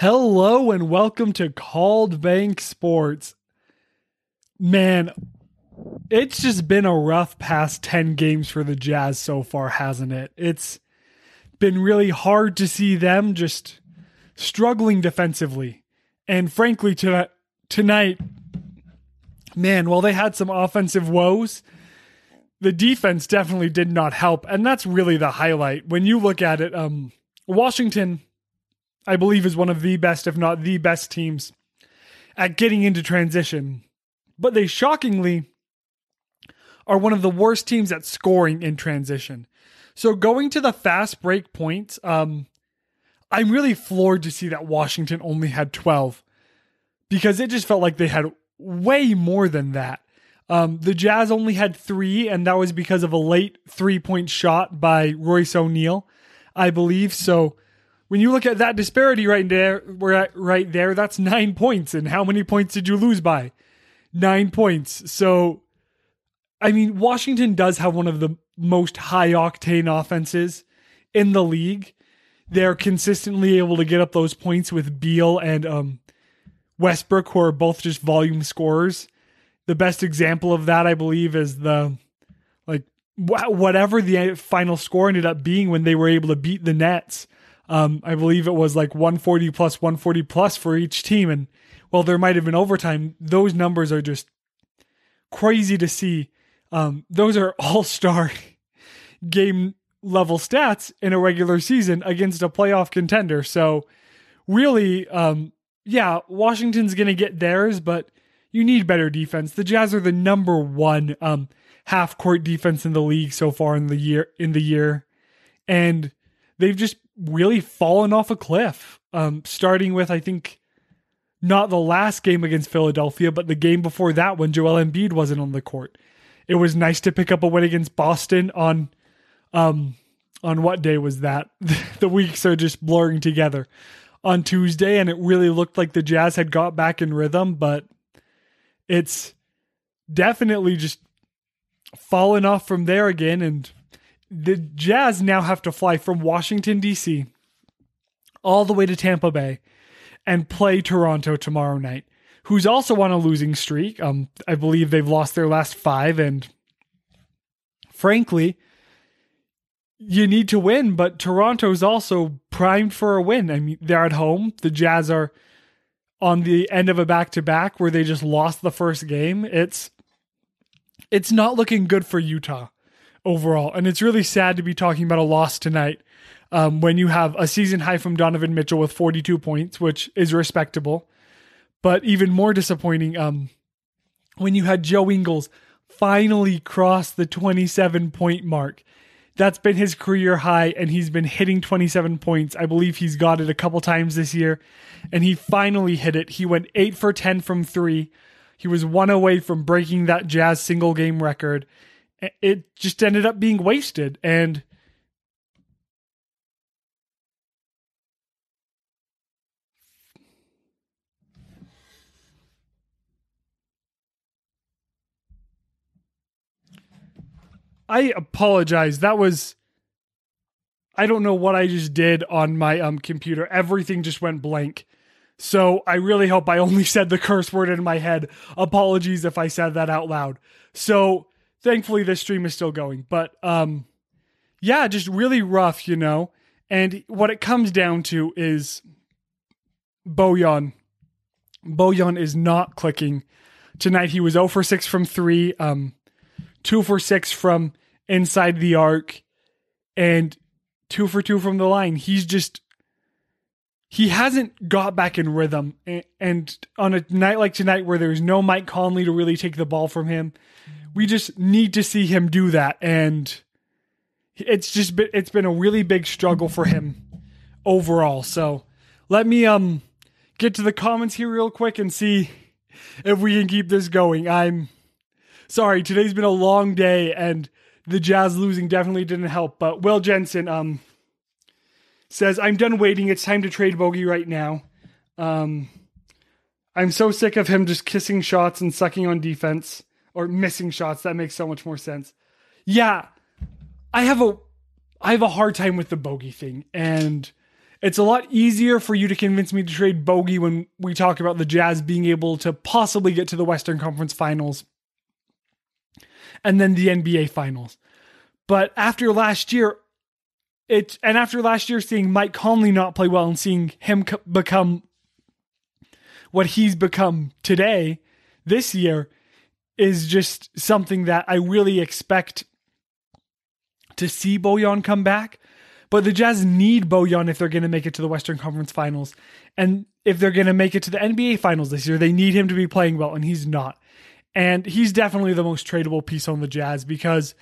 Hello and welcome to Called Bank Sports. Man, it's just been a rough past 10 games for the Jazz so far, hasn't it? It's been really hard to see them just struggling defensively. And frankly, to, tonight, man, while they had some offensive woes, the defense definitely did not help. And that's really the highlight. When you look at it, um, Washington I believe is one of the best, if not the best teams at getting into transition. But they shockingly are one of the worst teams at scoring in transition. So going to the fast break points, um, I'm really floored to see that Washington only had 12 because it just felt like they had way more than that. Um, the Jazz only had three, and that was because of a late three point shot by Royce O'Neale, I believe. So when you look at that disparity right there, right there, that's nine points. And how many points did you lose by? Nine points. So, I mean, Washington does have one of the most high octane offenses in the league. They're consistently able to get up those points with Beal and um, Westbrook, who are both just volume scorers. The best example of that, I believe, is the like whatever the final score ended up being when they were able to beat the Nets um, I believe it was like 140 plus 140 plus for each team. And while there might have been overtime, those numbers are just crazy to see. Um, those are all star game level stats in a regular season against a playoff contender. So, really, um, yeah, Washington's going to get theirs, but you need better defense. The Jazz are the number one um, half court defense in the league so far in the year in the year, and they've just really fallen off a cliff. Um, starting with, I think, not the last game against Philadelphia, but the game before that when Joel Embiid wasn't on the court. It was nice to pick up a win against Boston on, um, on what day was that? the weeks are just blurring together. On Tuesday, and it really looked like the Jazz had got back in rhythm, but it's definitely just fallen off from there again. And the Jazz now have to fly from Washington, D.C., all the way to Tampa Bay and play Toronto tomorrow night, who's also on a losing streak. Um, I believe they've lost their last five, and frankly, you need to win, but Toronto's also primed for a win. I mean, they're at home. The Jazz are on the end of a back to back where they just lost the first game. It's it's not looking good for Utah overall. And it's really sad to be talking about a loss tonight um, when you have a season high from Donovan Mitchell with 42 points, which is respectable. But even more disappointing um, when you had Joe Ingles finally cross the 27 point mark. That's been his career high, and he's been hitting 27 points. I believe he's got it a couple times this year, and he finally hit it. He went 8 for 10 from three. He was one away from breaking that Jazz single game record it just ended up being wasted and I apologize. That was I don't know what I just did on my um computer. Everything just went blank. So I really hope I only said the curse word in my head. Apologies if I said that out loud. So thankfully this stream is still going. But um yeah, just really rough, you know. And what it comes down to is Bojan. Bojan is not clicking. Tonight he was 0 for 6 from 3, um 2 for 6 from inside the arc and 2 for 2 from the line. He's just he hasn't got back in rhythm and on a night like tonight where there's no Mike Conley to really take the ball from him we just need to see him do that. And it's just been it's been a really big struggle for him overall. So let me um get to the comments here real quick and see if we can keep this going. I'm sorry today's been a long day and the jazz losing definitely didn't help but will jensen um says i'm done waiting. It's time to trade bogey right now. Um i'm so sick of him just kissing shots and sucking on defense or missing shots. That makes so much more sense. Yeah, I have a I have a hard time with the bogey thing, and it's a lot easier for you to convince me to trade Bogey when we talk about the Jazz being able to possibly get to the Western Conference Finals and then the NBA Finals. But after last year, it and after last year seeing Mike Conley not play well and seeing him become what he's become today, this year is just something that I really expect to see Bojan come back. But the Jazz need Bojan if they're going to make it to the Western Conference Finals. And if they're going to make it to the NBA Finals this year, they need him to be playing well, and he's not. And he's definitely the most tradable piece on the Jazz because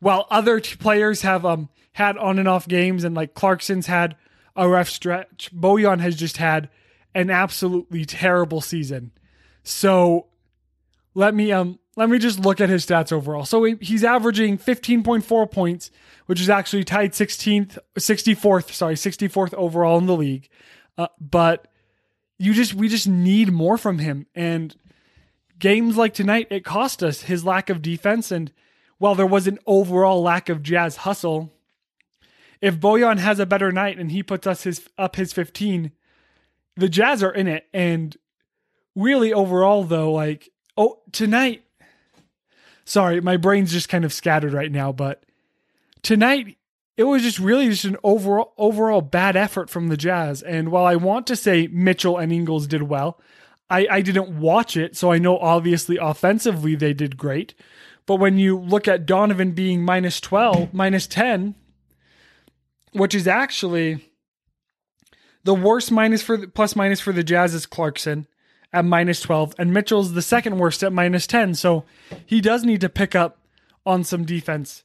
while other t- players have um, had on and off games and like Clarkson's had a rough stretch, Bojan has just had an absolutely terrible season. So let me um let me just look at his stats overall. So he's averaging 15.4 points, which is actually tied 16th 64th, sorry, 64th overall in the league. Uh, but you just we just need more from him and games like tonight it cost us his lack of defense and while there was an overall lack of jazz hustle if Bojan has a better night and he puts us his up his 15 the Jazz are in it. And really, overall, though, like, oh, tonight, sorry, my brain's just kind of scattered right now, but tonight, it was just really just an overall overall bad effort from the Jazz. And while I want to say Mitchell and Ingles did well, I, I didn't watch it, so I know obviously offensively they did great. But when you look at Donovan being minus 12, minus 10, which is actually the worst minus for the, plus minus for the Jazz is Clarkson at minus 12, and Mitchell's the second worst at minus 10. So he does need to pick up on some defense.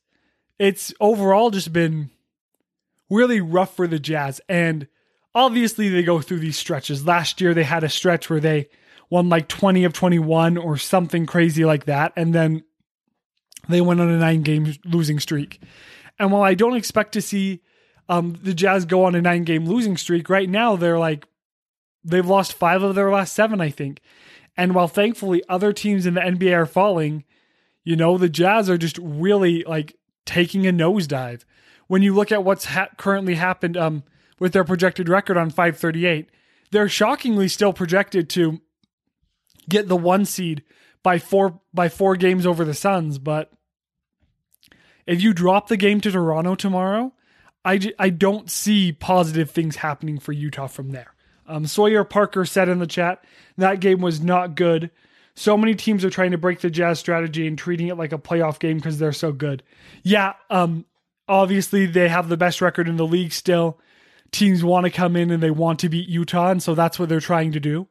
It's overall just been really rough for the Jazz. And obviously, they go through these stretches. Last year, they had a stretch where they won like 20 of 21 or something crazy like that. And then they went on a nine game losing streak. And while I don't expect to see um, the Jazz go on a nine game losing streak. Right now, they're like, they've lost five of their last seven, I think. And while thankfully other teams in the NBA are falling, you know, the Jazz are just really like taking a nosedive. When you look at what's ha- currently happened um, with their projected record on 538, they're shockingly still projected to get the one seed by four by four games over the Suns. But if you drop the game to Toronto tomorrow, I, j- I don't see positive things happening for Utah from there. Um, Sawyer Parker said in the chat that game was not good. So many teams are trying to break the Jazz strategy and treating it like a playoff game because they're so good. Yeah, um, obviously they have the best record in the league still. Teams want to come in and they want to beat Utah, and so that's what they're trying to do.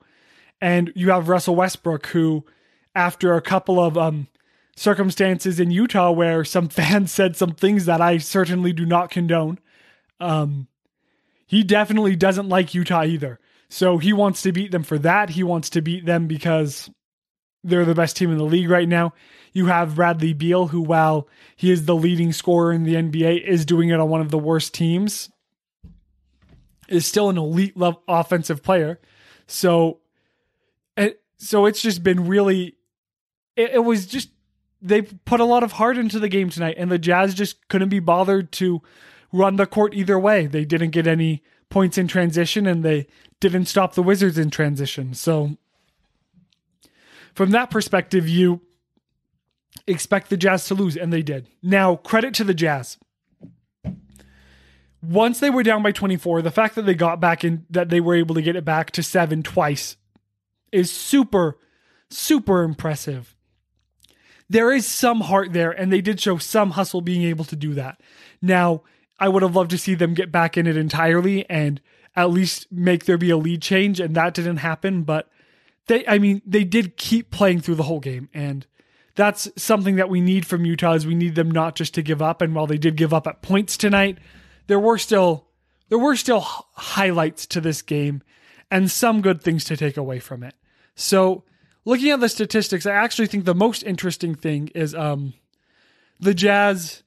And you have Russell Westbrook, who, after a couple of um, circumstances in Utah where some fans said some things that I certainly do not condone. Um, he definitely doesn't like Utah either. So he wants to beat them for that. He wants to beat them because they're the best team in the league right now. You have Bradley Beal, who, while he is the leading scorer in the NBA, is doing it on one of the worst teams, is still an elite level offensive player. So, it, so it's just been really, it, it was just they put a lot of heart into the game tonight, and the Jazz just couldn't be bothered to run the court either way. They didn't get any points in transition, and they didn't stop the Wizards in transition. So, from that perspective, you expect the Jazz to lose, and they did. Now, credit to the Jazz. Once they were down by 24, the fact that they got back in, that they were able to get it back to seven twice is super, super impressive there is some heart there, and they did show some hustle being able to do that. Now, I would have loved to see them get back in it entirely and at least make there be a lead change, and that didn't happen. But they, I mean, they did keep playing through the whole game, and that's something that we need from Utah. Is we need them not just to give up. And while they did give up at points tonight, there were still there were still highlights to this game and some good things to take away from it. So looking at the statistics, I actually think the most interesting thing is um, the Jazz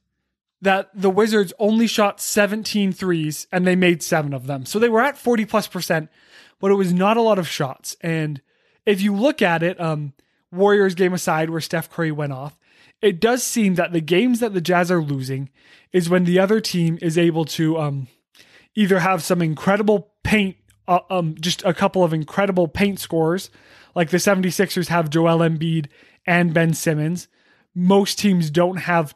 that the Wizards only shot 17 threes and they made seven of them. So they were at 40 plus percent, but it was not a lot of shots. And if you look at it, um, Warriors game aside, where Steph Curry went off, it does seem that the games that the Jazz are losing is when the other team is able to um, either have some incredible paint, uh, um, just a couple of incredible paint scores, like the 76ers have Joel Embiid and Ben Simmons. Most teams don't have,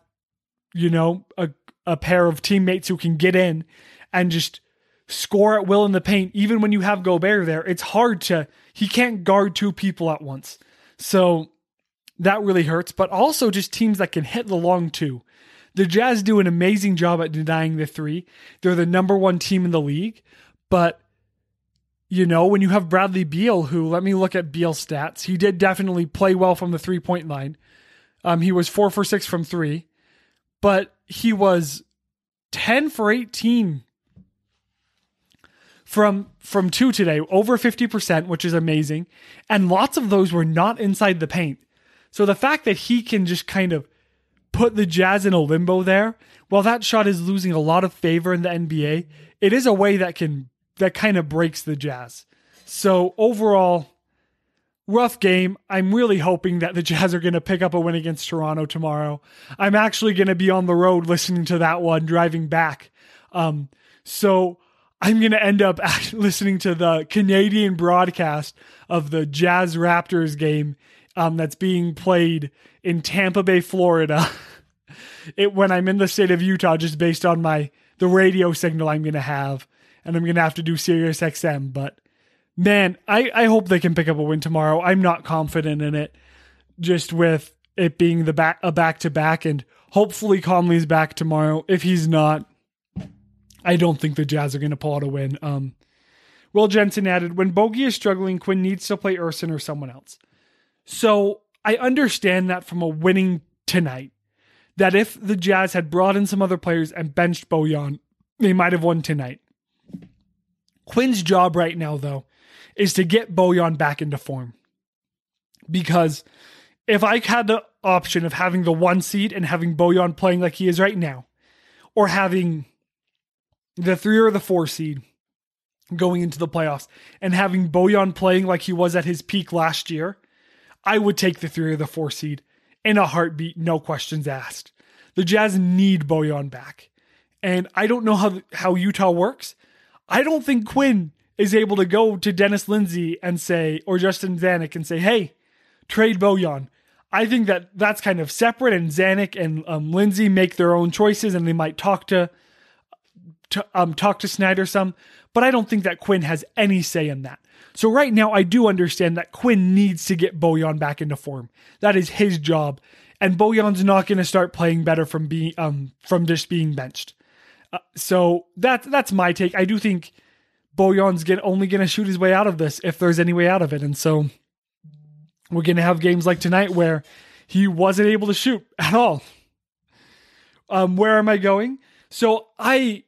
you know, a, a pair of teammates who can get in and just score at will in the paint. Even when you have Gobert there, it's hard to, he can't guard two people at once. So that really hurts, but also just teams that can hit the long two. The Jazz do an amazing job at denying the three. They're the number one team in the league, but you know, when you have Bradley Beal, who let me look at Beal's stats, he did definitely play well from the three point line. Um, he was four for six from three, but he was 10 for 18 from from two today, over 50%, which is amazing. And lots of those were not inside the paint. So the fact that he can just kind of put the Jazz in a limbo there, while that shot is losing a lot of favor in the NBA, it is a way that can that kind of breaks the Jazz. So overall, rough game. I'm really hoping that the Jazz are going to pick up a win against Toronto tomorrow. I'm actually going to be on the road listening to that one driving back. Um, so I'm going to end up listening to the Canadian broadcast of the Jazz Raptors game um, that's being played in Tampa Bay, Florida. it when I'm in the state of Utah, just based on my the radio signal I'm going to have, and I'm going to have to do Sirius XM. But man, I I hope they can pick up a win tomorrow. I'm not confident in it, just with it being the back a back to back, and hopefully Conley's back tomorrow. If he's not, I don't think the Jazz are going to pull out a win. Um, Will Jensen added, when Bogey is struggling, Quinn needs to play Ersan or someone else. So I understand that from a winning tonight. That if the Jazz had brought in some other players and benched Bojan, they might have won tonight. Quinn's job right now, though, is to get Bojan back into form. Because if I had the option of having the one seed and having Bojan playing like he is right now, or having the three or the four seed going into the playoffs and having Bojan playing like he was at his peak last year, I would take the three or the four seed in a heartbeat, no questions asked. The Jazz need Bojan back. And I don't know how how Utah works. I don't think Quinn is able to go to Dennis Lindsey and say, or Justin Zanik and say, hey, trade Bojan. I think that that's kind of separate, and Zanik and um, Lindsey make their own choices, and they might talk to, to um, talk to Snyder some. But I don't think that Quinn has any say in that. So right now, I do understand that Quinn needs to get Bojan back into form. That is his job, and Bojan's not going to start playing better from being um from just being benched. Uh, so that's that's my take. I do think Bojan's get, only going to shoot his way out of this if there's any way out of it, and so we're going to have games like tonight where he wasn't able to shoot at all. Um, where am I going? So I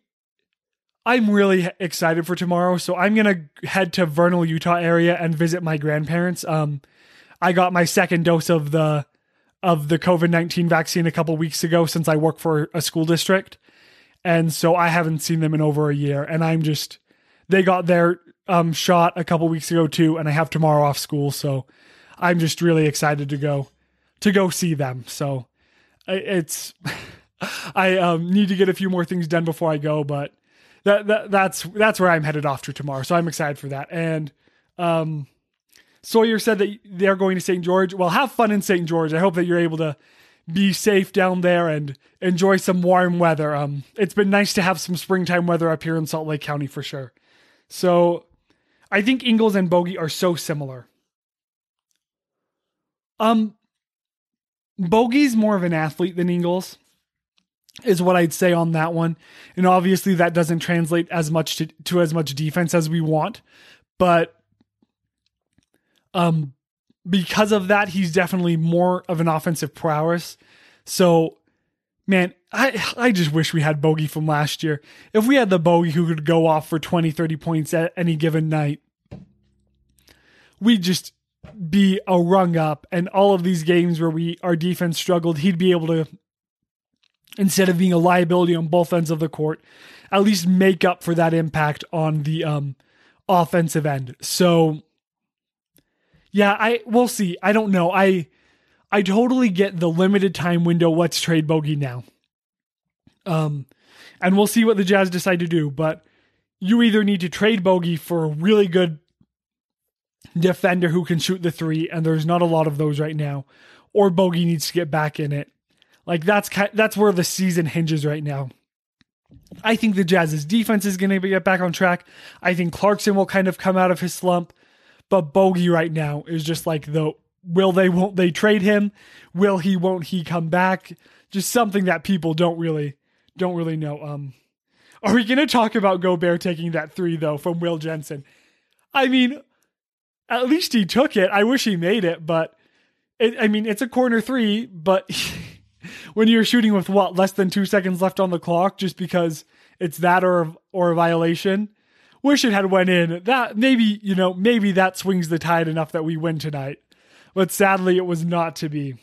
I'm really excited for tomorrow. So I'm gonna head to Vernal, Utah area and visit my grandparents. Um, I got my second dose of the of the COVID nineteen vaccine a couple weeks ago since I work for a school district, and so I haven't seen them in over a year. And I'm just they got their um, shot a couple weeks ago too, and I have tomorrow off school, so I'm just really excited to go to go see them. So it's I um, need to get a few more things done before I go, but that, that that's that's where I'm headed off to tomorrow. So I'm excited for that. And um, Sawyer said that they're going to St. George. Well, have fun in St. George. I hope that you're able to be safe down there and enjoy some warm weather. Um, it's been nice to have some springtime weather up here in Salt Lake County for sure. So I think Ingles and Bogey are so similar. Um, Bogey's more of an athlete than Ingles is what I'd say on that one. And obviously that doesn't translate as much to, to as much defense as we want, but um because of that he's definitely more of an offensive prowess. So man, I I just wish we had Bogey from last year. If we had the Bogey who could go off for 20 30 points at any given night, we'd just be a rung up and all of these games where we our defense struggled, he'd be able to instead of being a liability on both ends of the court, at least make up for that impact on the um, offensive end. So yeah, I we'll see. I don't know. I I totally get the limited time window. Let's trade Bogey now. Um, and we'll see what the Jazz decide to do. But you either need to trade Bogey for a really good defender who can shoot the three, and there's not a lot of those right now, or Bogey needs to get back in it. Like that's that's where the season hinges right now. I think the Jazz's defense is going to get back on track. I think Clarkson will kind of come out of his slump, but Bogey right now is just like the will they won't they trade him? Will he won't he come back? Just something that people don't really don't really know. Um are we going to talk about Gobert taking that 3 though from Will Jensen? I mean, at least he took it. I wish he made it, but it, I mean, it's a corner 3, but when you're shooting with what less than 2 seconds left on the clock just because it's that or or a violation, wish it had went in. That maybe, you know, maybe that swings the tide enough that we win tonight but sadly it was not to be.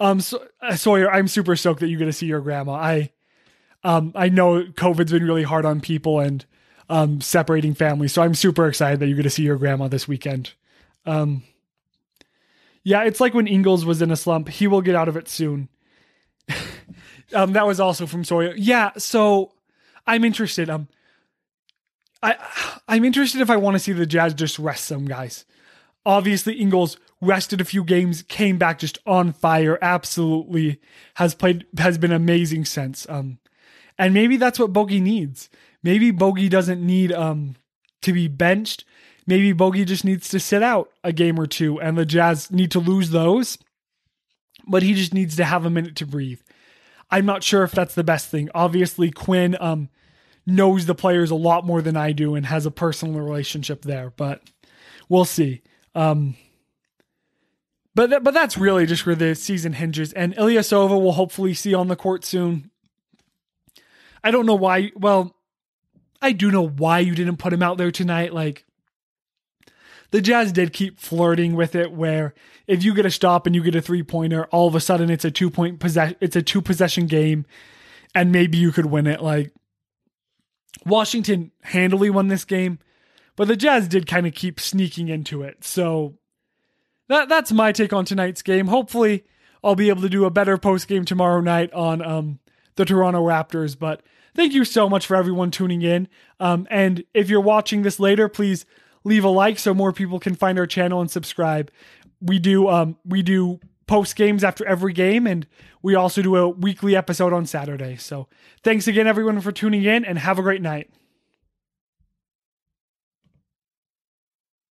Um, so, uh, Sawyer, I'm super stoked that you get to see your grandma. I, um, I know COVID's been really hard on people and um, separating families, so I'm super excited that you get to see your grandma this weekend. Um, yeah, it's like when Ingles was in a slump. He will get out of it soon. um, that was also from Sawyer. Yeah, so I'm interested. Um, I I'm interested if I want to see the Jazz just rest some guys. Obviously, Ingles rested a few games, came back just on fire. Absolutely has played has been amazing since. Um, and maybe that's what Bogey needs. Maybe Bogey doesn't need um to be benched. Maybe Bogey just needs to sit out a game or two, and the Jazz need to lose those. But he just needs to have a minute to breathe. I'm not sure if that's the best thing. Obviously, Quinn um knows the players a lot more than I do and has a personal relationship there, but we'll see. Um, but th- but that's really just where the season hinges. And Ilyasova will hopefully see on the court soon. I don't know why. Well, I do know why you didn't put him out there tonight. Like the Jazz did keep flirting with it, where if you get a stop and you get a three pointer, all of a sudden it's a two point possession. It's a two possession game, and maybe you could win it. Like Washington handily won this game. But the Jazz did kind of keep sneaking into it. So that that's my take on tonight's game. Hopefully, I'll be able to do a better post game tomorrow night on um, the Toronto Raptors. But thank you so much for everyone tuning in. Um, and if you're watching this later, please leave a like so more people can find our channel and subscribe. We do um, we do post games after every game, and we also do a weekly episode on Saturday. So thanks again, everyone, for tuning in, and have a great night.